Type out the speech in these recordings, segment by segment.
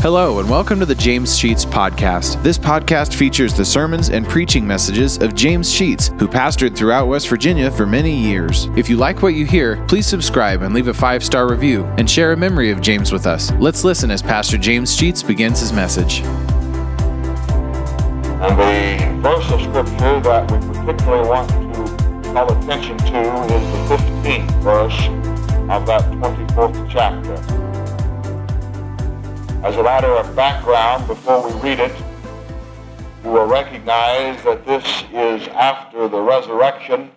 Hello, and welcome to the James Sheets Podcast. This podcast features the sermons and preaching messages of James Sheets, who pastored throughout West Virginia for many years. If you like what you hear, please subscribe and leave a five star review and share a memory of James with us. Let's listen as Pastor James Sheets begins his message. And the verse of scripture that we particularly want to call attention to is the 15th verse of that 24th chapter. As a matter of background, before we read it, you will recognize that this is after the resurrection,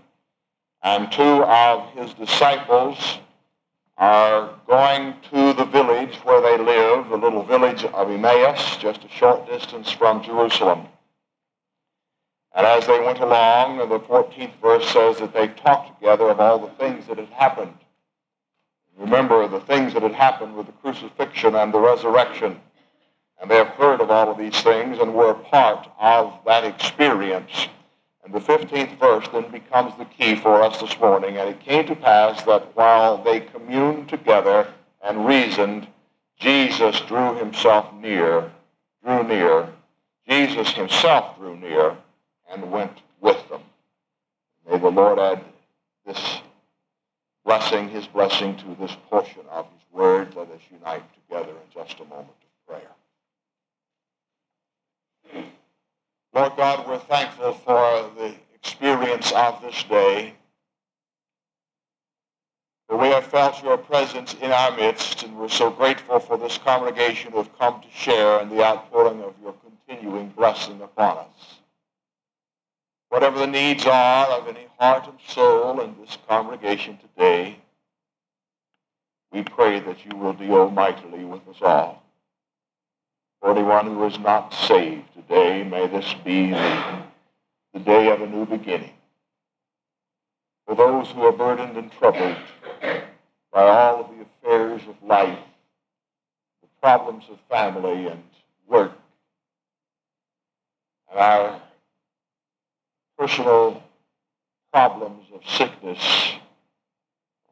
and two of his disciples are going to the village where they live, the little village of Emmaus, just a short distance from Jerusalem. And as they went along, the 14th verse says that they talked together of all the things that had happened. Remember the things that had happened with the crucifixion and the resurrection. And they have heard of all of these things and were a part of that experience. And the 15th verse then becomes the key for us this morning. And it came to pass that while they communed together and reasoned, Jesus drew himself near, drew near. Jesus himself drew near and went with them. May the Lord add this blessing, his blessing to this portion of his word. Let us unite together in just a moment of prayer. Lord God, we're thankful for the experience of this day. For we have felt your presence in our midst, and we're so grateful for this congregation who have come to share in the outpouring of your continuing blessing upon us. Whatever the needs are of any heart and soul in this congregation today, we pray that you will deal mightily with us all. For anyone who is not saved today, may this be the, the day of a new beginning. For those who are burdened and troubled by all of the affairs of life, the problems of family and work, and our personal problems of sickness,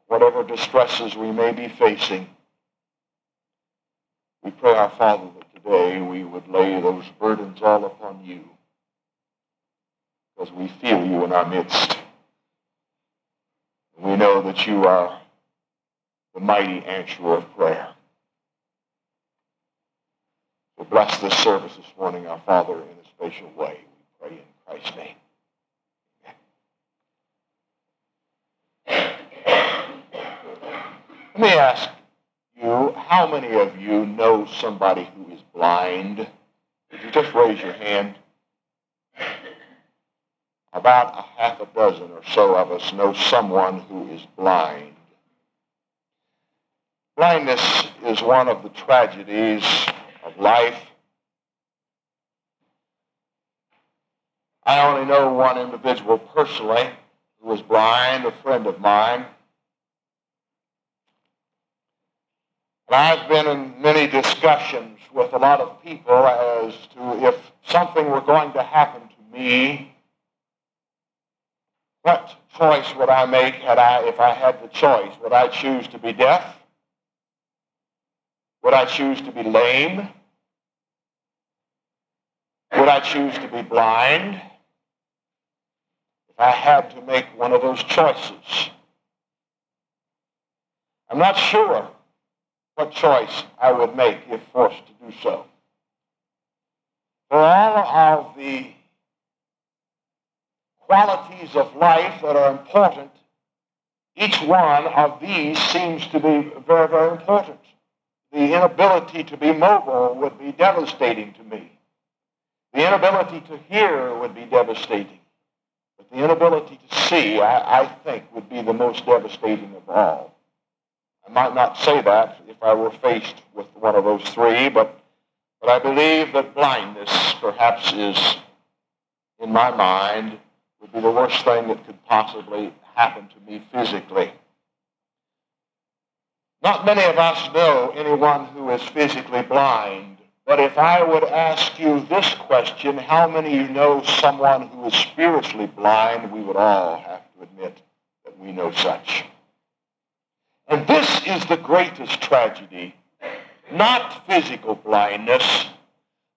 whatever distresses we may be facing, we pray, our Father, that today we would lay those burdens all upon you because we feel you in our midst. We know that you are the mighty answerer of prayer. So bless this service this morning, our Father, in a special way. We pray in Christ's name. Let me ask you, how many of you know somebody who is blind? Would you just raise your hand? About a half a dozen or so of us know someone who is blind. Blindness is one of the tragedies of life. I only know one individual personally who was blind, a friend of mine. And I've been in many discussions with a lot of people as to if something were going to happen to me, what choice would I make had I, if I had the choice? Would I choose to be deaf? Would I choose to be lame? Would I choose to be blind? If I had to make one of those choices. I'm not sure what choice I would make if forced to do so. For all of the qualities of life that are important, each one of these seems to be very, very important. The inability to be mobile would be devastating to me. The inability to hear would be devastating. But the inability to see, I, I think, would be the most devastating of all. I might not say that if I were faced with one of those three, but, but I believe that blindness perhaps is, in my mind, would be the worst thing that could possibly happen to me physically. Not many of us know anyone who is physically blind, but if I would ask you this question, how many of you know someone who is spiritually blind, we would all have to admit that we know such. And this is the greatest tragedy not physical blindness,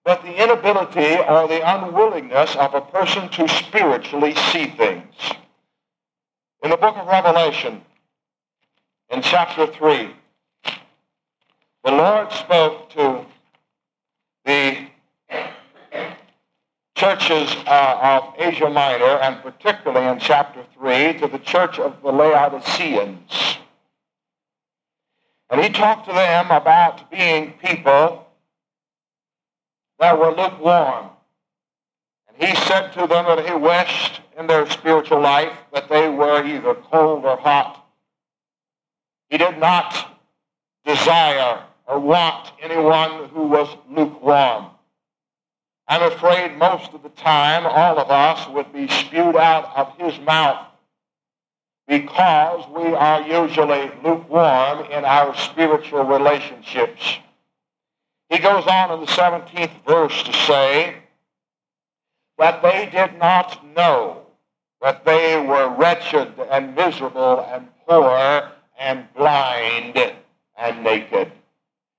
but the inability or the unwillingness of a person to spiritually see things. In the book of Revelation, in chapter 3, the Lord spoke to the churches uh, of Asia Minor, and particularly in chapter 3, to the church of the Laodiceans. And he talked to them about being people that were lukewarm. And he said to them that he wished in their spiritual life that they were either cold or hot. He did not desire or want anyone who was lukewarm. I'm afraid most of the time all of us would be spewed out of his mouth because we are usually lukewarm in our spiritual relationships. He goes on in the 17th verse to say that they did not know that they were wretched and miserable and poor and blind and naked.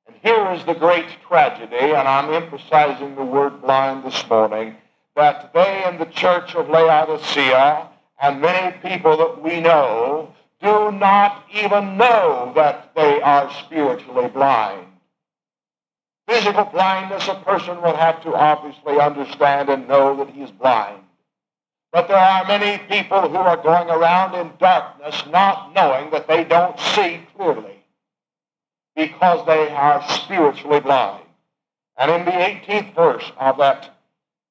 And here is the great tragedy, and I'm emphasizing the word blind this morning, that they in the church of Laodicea and many people that we know do not even know that they are spiritually blind. Physical blindness, a person will have to obviously understand and know that he is blind. But there are many people who are going around in darkness not knowing that they don't see clearly because they are spiritually blind. And in the 18th verse of that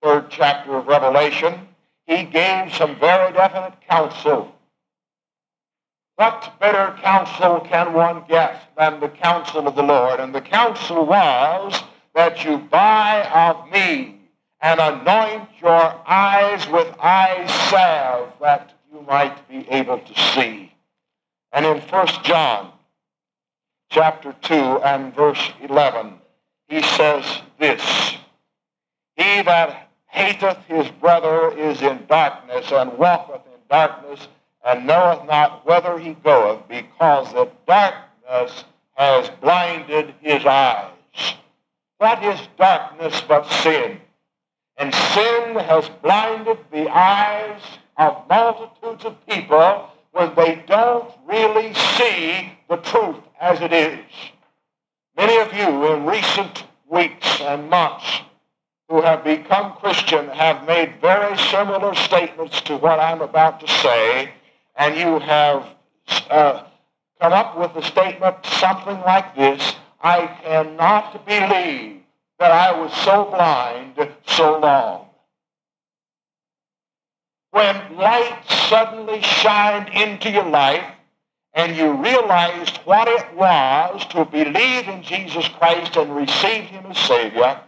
third chapter of Revelation, he gave some very definite counsel. What better counsel can one get than the counsel of the Lord? And the counsel was that you buy of me and anoint your eyes with eye salve that you might be able to see. And in 1 John chapter 2 and verse 11, he says this, He that hateth his brother is in darkness, and walketh in darkness, and knoweth not whither he goeth, because the darkness has blinded his eyes. What is darkness but sin? And sin has blinded the eyes of multitudes of people when they don't really see the truth as it is. Many of you in recent weeks and months who have become Christian have made very similar statements to what I'm about to say, and you have uh, come up with a statement something like this I cannot believe that I was so blind so long. When light suddenly shined into your life and you realized what it was to believe in Jesus Christ and receive Him as Savior,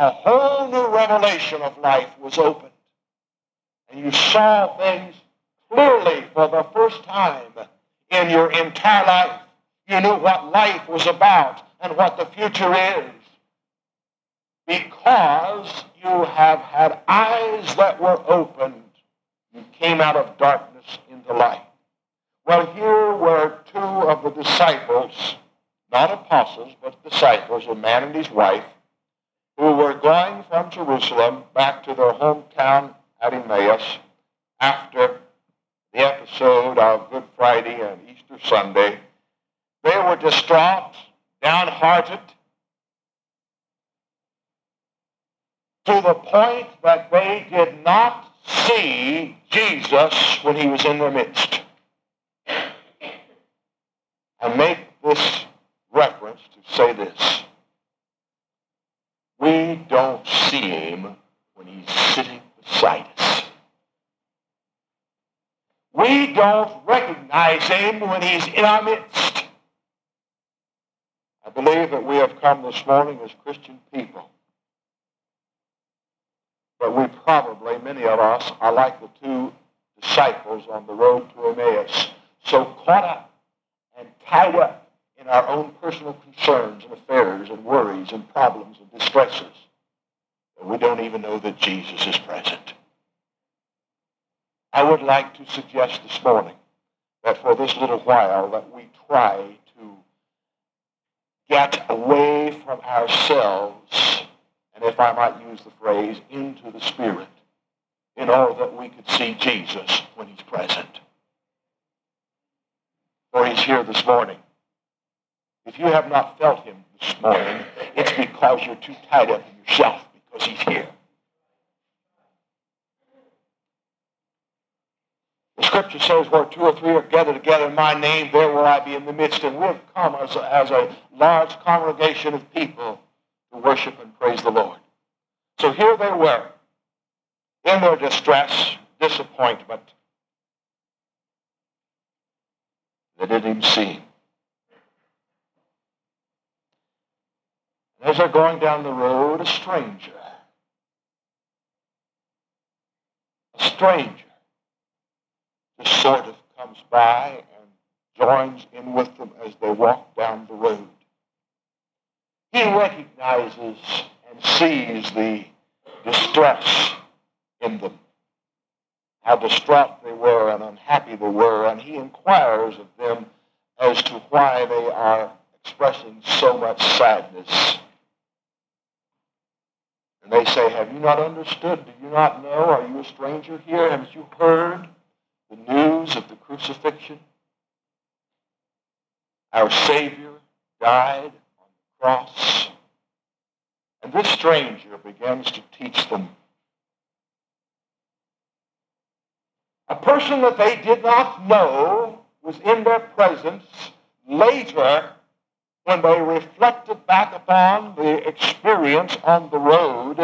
a whole new revelation of life was opened. And you saw things clearly for the first time in your entire life. You knew what life was about and what the future is. Because you have had eyes that were opened, you came out of darkness into light. Well, here were two of the disciples, not apostles, but disciples, a man and his wife, who were going from Jerusalem back to their hometown at Emmaus after the episode of Good Friday and Easter Sunday. They were distraught, downhearted, to the point that they did not see Jesus when he was in their midst. I make this reference to say this. Don't see him when he's sitting beside us. We don't recognize him when he's in our midst. I believe that we have come this morning as Christian people. But we probably, many of us, are like the two disciples on the road to Emmaus, so caught up and tied up in our own personal concerns and affairs and worries and problems and distresses we don't even know that Jesus is present. I would like to suggest this morning that for this little while that we try to get away from ourselves, and if I might use the phrase, into the Spirit, in order that we could see Jesus when he's present. For he's here this morning. If you have not felt him this morning, it's because you're too tied up in yourself because he's here. The scripture says, where two or three are gathered together in my name, there will I be in the midst. And we've come as a, as a large congregation of people to worship and praise the Lord. So here they were, in their distress, disappointment. They didn't even see as they're going down the road, a stranger, a stranger, just sort of comes by and joins in with them as they walk down the road. He recognizes and sees the distress in them, how distraught they were and unhappy they were, and he inquires of them as to why they are expressing so much sadness. And they say, Have you not understood? Do you not know? Are you a stranger here? Haven't you heard the news of the crucifixion? Our Savior died on the cross. And this stranger begins to teach them A person that they did not know was in their presence later when they reflected back upon the experience on the road.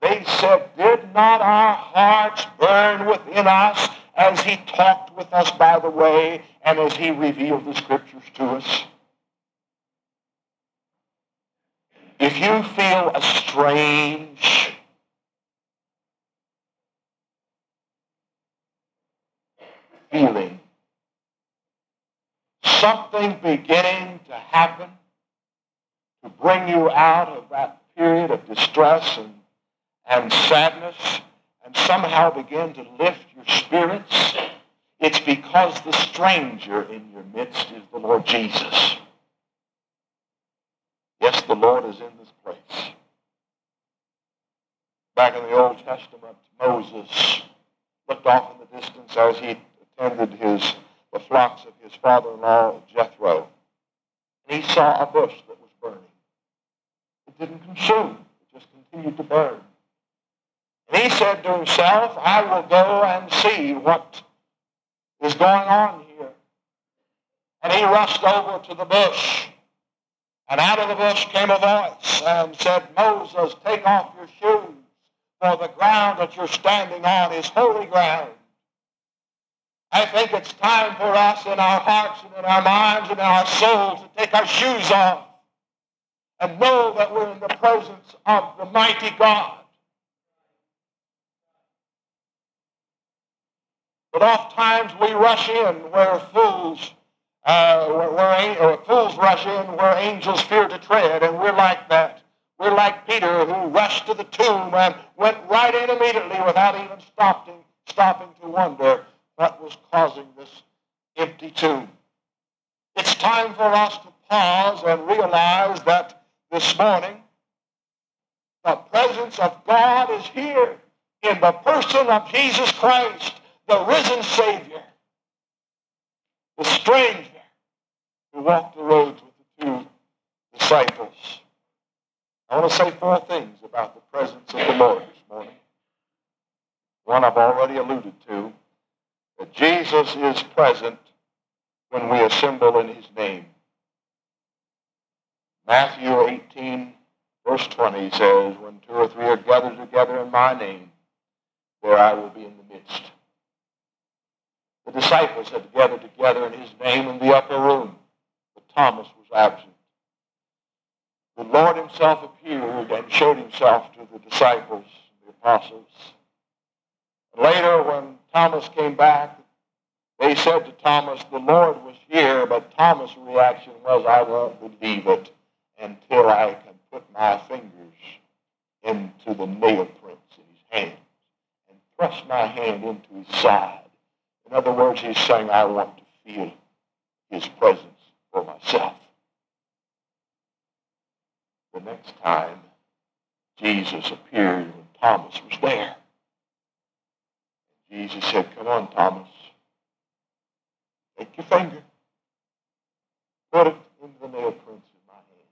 They said, Did not our hearts burn within us as he talked with us by the way and as he revealed the scriptures to us? If you feel estranged feeling. Something beginning to happen to bring you out of that period of distress and, and sadness and somehow begin to lift your spirits. It's because the stranger in your midst is the Lord Jesus. Yes, the Lord is in this place. Back in the Old Testament, Moses looked off in the distance as he attended his, the flocks of his father-in-law, Jethro. And he saw a bush that. It didn't consume. It just continued to burn. And he said to himself, I will go and see what is going on here. And he rushed over to the bush. And out of the bush came a voice and said, Moses, take off your shoes, for the ground that you're standing on is holy ground. I think it's time for us in our hearts and in our minds and in our souls to take our shoes off and know that we're in the presence of the mighty God. But oftentimes we rush in where fools, uh, where, where fools rush in where angels fear to tread, and we're like that. We're like Peter who rushed to the tomb and went right in immediately without even stopping, stopping to wonder what was causing this empty tomb. It's time for us to pause and realize that this morning the presence of God is here in the person of Jesus Christ, the risen Savior, the stranger who walked the roads with the two disciples. I want to say four things about the presence of the Lord this morning. One I've already alluded to that Jesus is present when we assemble in his name. Matthew 18, verse 20 says, When two or three are gathered together in my name, there I will be in the midst. The disciples had gathered together in his name in the upper room, but Thomas was absent. The Lord himself appeared and showed himself to the disciples, the apostles. Later, when Thomas came back, they said to Thomas, the Lord was here, but Thomas' reaction was, I won't believe it until I can put my fingers into the nail prints in his hands and thrust my hand into his side. In other words, he's saying, I want to feel his presence for myself. the next time Jesus appeared when Thomas was there. Jesus said, Come on, Thomas. Take your finger. Put it into the nail prints in my hand.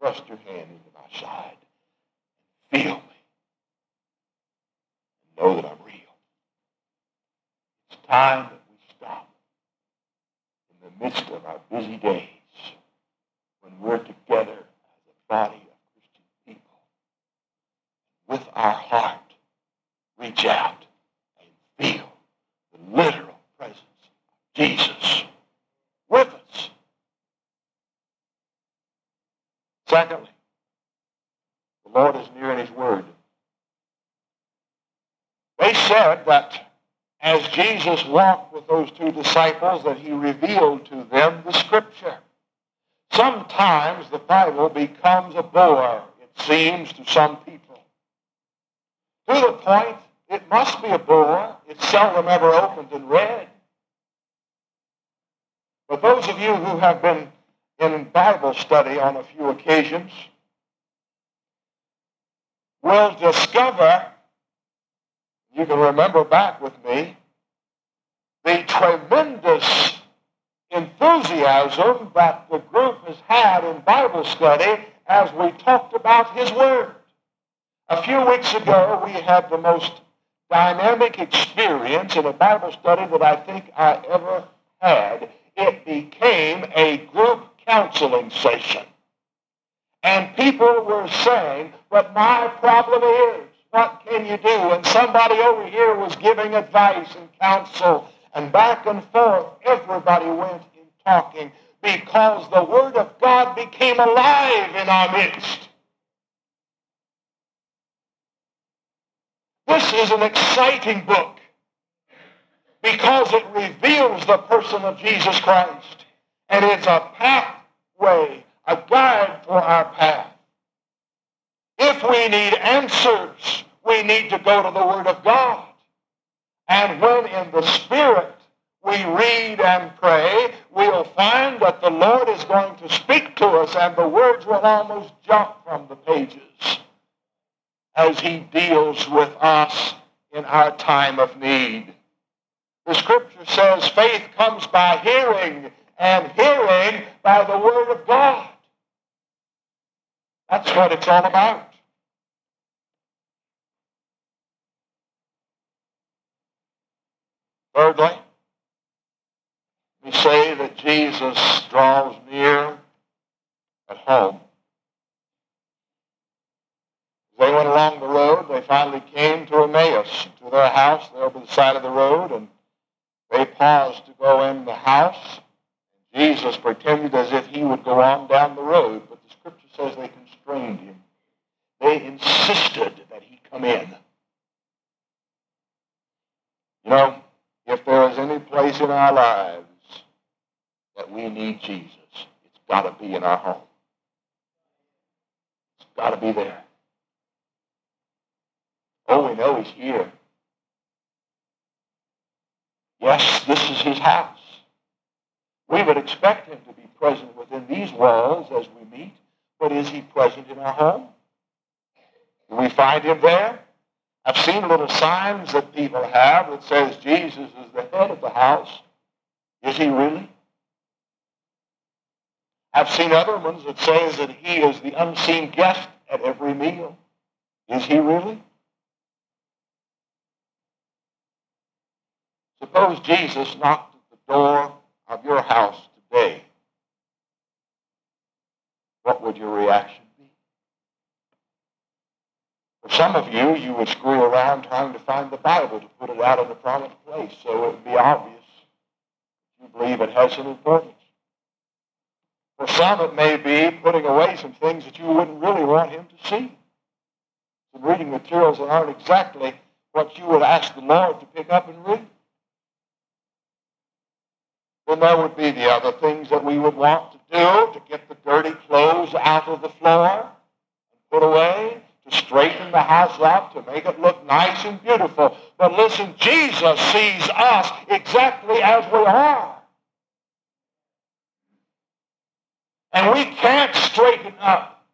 Thrust your hand into my side. And feel me. Know that I'm real. It's time that we stop in the midst of our busy days when we're together as a body of Christian people. With our heart, reach out and feel the literal presence of Jesus with us. Secondly, the Lord is near in His Word. They said that as Jesus walked with those two disciples, that He revealed to them the Scripture. Sometimes the Bible becomes a bore, it seems, to some people. To the point, it must be a bore. It's seldom ever opened and read. But those of you who have been in Bible study on a few occasions will discover, you can remember back with me, the tremendous enthusiasm that the group has had in Bible study as we talked about His Word. A few weeks ago, we had the most dynamic experience in a Bible study that I think I ever had. It became a group counseling session. And people were saying, but my problem is, what can you do? And somebody over here was giving advice and counsel and back and forth, everybody went in talking because the Word of God became alive in our midst. This is an exciting book because it reveals the person of Jesus Christ. And it's a pathway, a guide for our path. If we need answers, we need to go to the Word of God. And when in the Spirit we read and pray, we'll find that the Lord is going to speak to us and the words will almost jump from the pages as he deals with us in our time of need. The scripture says faith comes by hearing and hearing by the word of God. That's what it's all about. Thirdly, we say that Jesus draws near at home. As they went along the road, they finally came to Emmaus, to their house there by the side of the road, and they paused to go in the house. Jesus pretended as if he would go on down the road, but the scripture says they constrained him. They insisted that he come in. You know, if there is any place in our lives that we need Jesus, it's got to be in our home. It's got to be there. Oh, we know he's here. Yes, this is his house. We would expect him to be present within these walls as we meet, but is he present in our home? Do we find him there? I've seen little signs that people have that says Jesus is the head of the house. Is he really? I've seen other ones that says that he is the unseen guest at every meal. Is he really? Suppose Jesus knocked at the door of your house today. What would your reaction be? For some of you, you would screw around trying to find the Bible to put it out in a prominent place so it would be obvious you believe it has some importance. For some, it may be putting away some things that you wouldn't really want him to see. Some reading materials that aren't exactly what you would ask the Lord to pick up and read. Then there would be the other things that we would want to do to get the dirty clothes out of the floor and put away, to straighten the house up, to make it look nice and beautiful. But listen, Jesus sees us exactly as we are. And we can't straighten up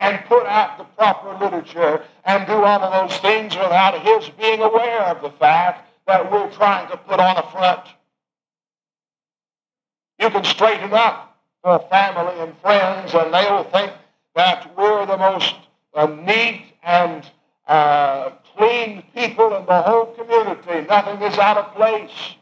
and put out the proper literature and do all of those things without his being aware of the fact that we're trying to put on a front. You can straighten up for family and friends, and they'll think that we're the most uh, neat and uh, clean people in the whole community. Nothing is out of place.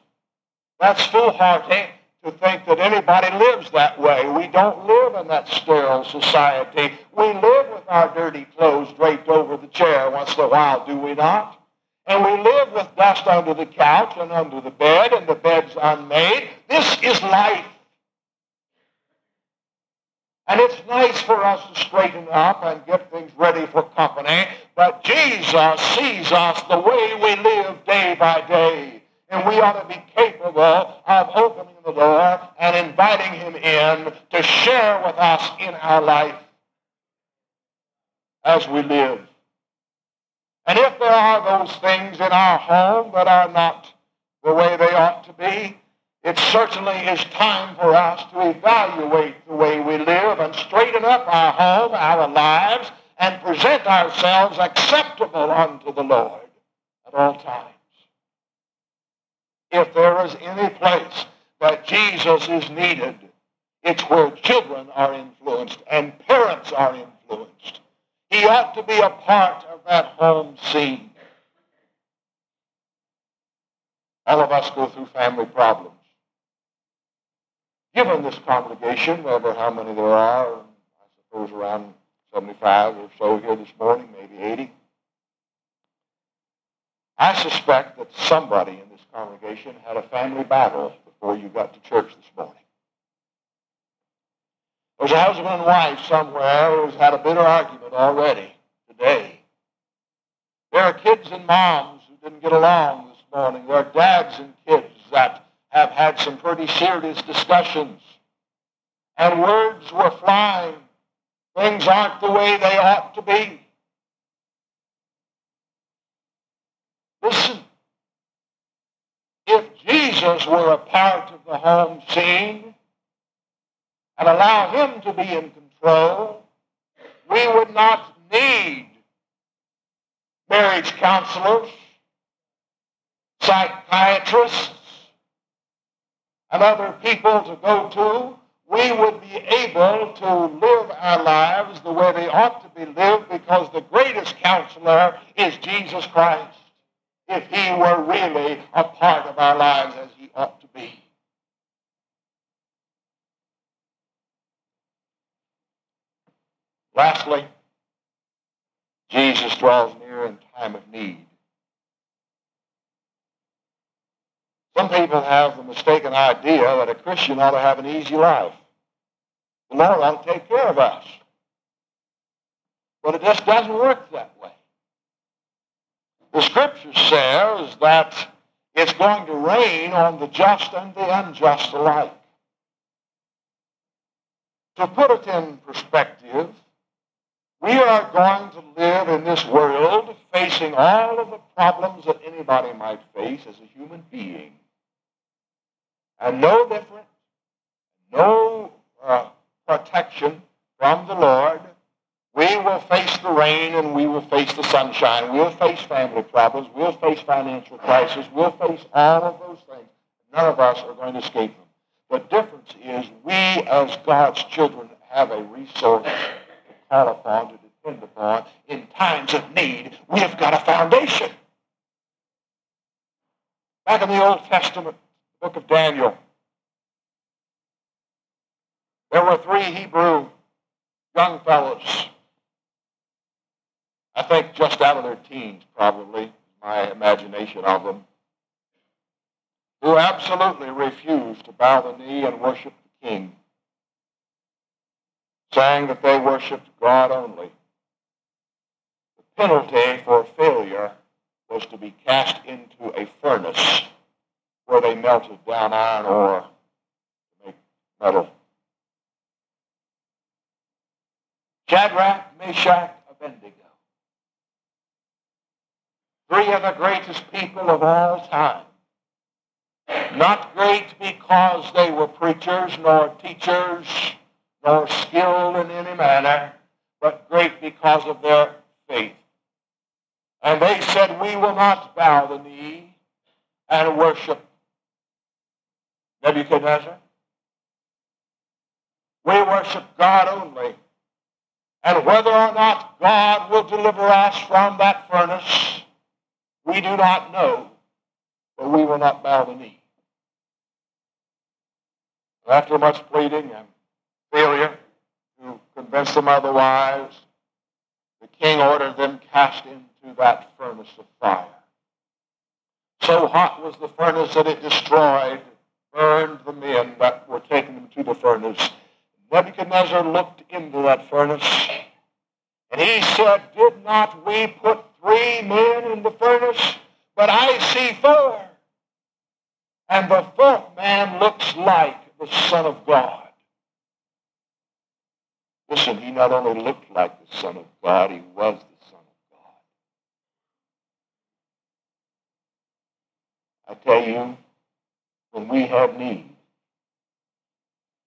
That's foolhardy to think that anybody lives that way. We don't live in that sterile society. We live with our dirty clothes draped over the chair once in a while, do we not? And we live with dust under the couch and under the bed, and the bed's unmade. This is life. And it's nice for us to straighten up and get things ready for company, but Jesus sees us the way we live day by day. And we ought to be capable of opening the door and inviting him in to share with us in our life as we live. And if there are those things in our home that are not the way they ought to be, it certainly is time for us to evaluate the way we live and straighten up our home, our lives, and present ourselves acceptable unto the Lord at all times if there is any place that Jesus is needed, it's where children are influenced and parents are influenced. He ought to be a part of that home scene. All of us go through family problems. Given this congregation, ever how many there are, I suppose around 75 or so here this morning, maybe 80, I suspect that somebody in this congregation had a family battle before you got to church this morning. There's a husband and wife somewhere who's had a bitter argument already today. There are kids and moms who didn't get along this morning. There are dads and kids that have had some pretty serious discussions. And words were flying. Things aren't the way they ought to be. Listen, if Jesus were a part of the home scene and allow him to be in control, we would not need marriage counselors, psychiatrists, and other people to go to. We would be able to live our lives the way they ought to be lived because the greatest counselor is Jesus Christ if he were really a part of our lives as he ought to be. Lastly, Jesus draws near in time of need. Some people have the mistaken idea that a Christian ought to have an easy life. The Lord ought to take care of us. But it just doesn't work that way. The scripture says that it's going to rain on the just and the unjust alike. To put it in perspective, we are going to live in this world facing all of the problems that anybody might face as a human being. And no different, no uh, protection from the Lord we will face the rain and we will face the sunshine. We'll face family problems. We'll face financial crisis. We'll face all of those things. None of us are going to escape them. The difference is we, as God's children, have a resource to call upon, to depend upon. In times of need, we have got a foundation. Back in the Old Testament, book of Daniel, there were three Hebrew young fellows. I think just out of their teens, probably, my imagination of them, who absolutely refused to bow the knee and worship the king, saying that they worshiped God only. The penalty for failure was to be cast into a furnace where they melted down iron ore to make metal. Shadrach, Meshach, Abednego three of the greatest people of all time. Not great because they were preachers, nor teachers, nor skilled in any manner, but great because of their faith. And they said, We will not bow the knee and worship Nebuchadnezzar. We worship God only. And whether or not God will deliver us from that furnace, we do not know. But we will not bow the knee. After much pleading and failure to convince them otherwise, the king ordered them cast into that furnace of fire. So hot was the furnace that it destroyed, burned the men that were taking them to the furnace. Nebuchadnezzar looked into that furnace, and he said, Did not we put three men in the furnace? But I see four. And the fourth man looks like the Son of God. Listen, he not only looked like the Son of God, he was the Son of God. I tell you, when we have need,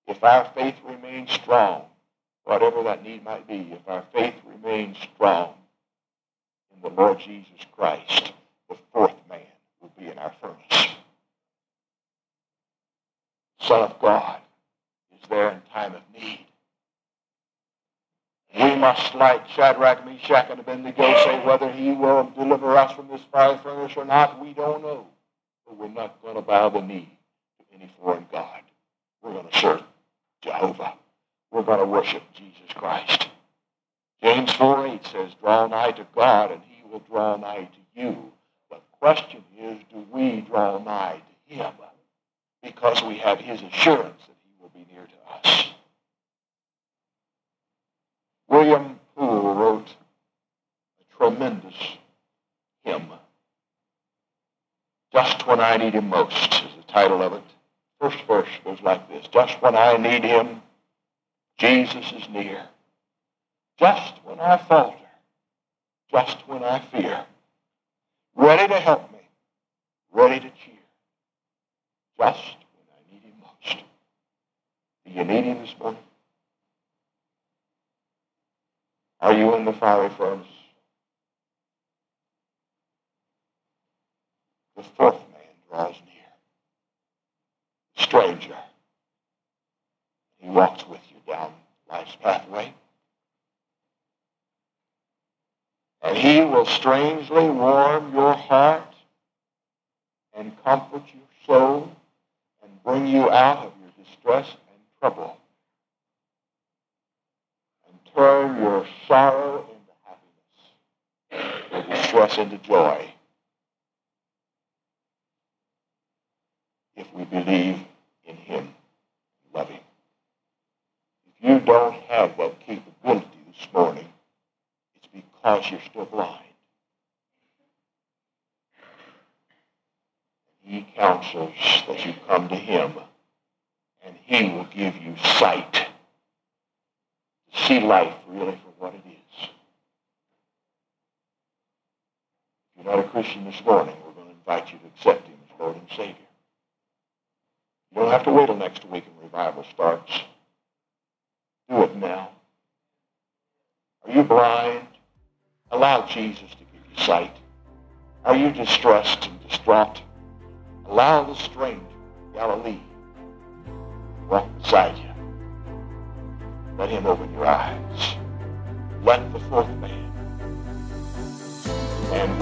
if our faith remains strong, whatever that need might be, if our faith remains strong in the Lord Jesus Christ, the fourth man will be in our furnace. Son of God is there in time of need. We must, like Shadrach, Meshach, and Abednego, say whether he will deliver us from this fire furnace or not, we don't know. But we're not going to bow the knee to any foreign God. We're going to serve Jehovah. We're going to worship Jesus Christ. James 4 8 says, Draw nigh to God, and he will draw nigh to you. But the question is, do we draw nigh to him? Because we have his assurance that he will be near to us. William Poole wrote a tremendous Just when I need him most is the title of it. First verse goes like this. Just when I need him, Jesus is near. Just when I falter, just when I fear, ready to help me, ready to cheer, just when I need him most. Do you need him this morning? Are you in the fiery furnace? The fourth man draws near. Stranger. He walks with you down life's pathway. And he will strangely warm your heart and comfort your soul and bring you out of your distress and trouble and turn your sorrow into happiness, your distress into joy. If we believe in him, love him. If you don't have that capability this morning, it's because you're still blind. He counsels that you come to him, and he will give you sight to see life really for what it is. If you're not a Christian this morning, we're going to invite you to accept him as Lord and Savior. You don't have to wait till next week and revival starts. Do it now. Are you blind? Allow Jesus to give you sight. Are you distressed and distraught? Allow the stranger, Galilee, walk beside you. Let him open your eyes. Let the fourth man stand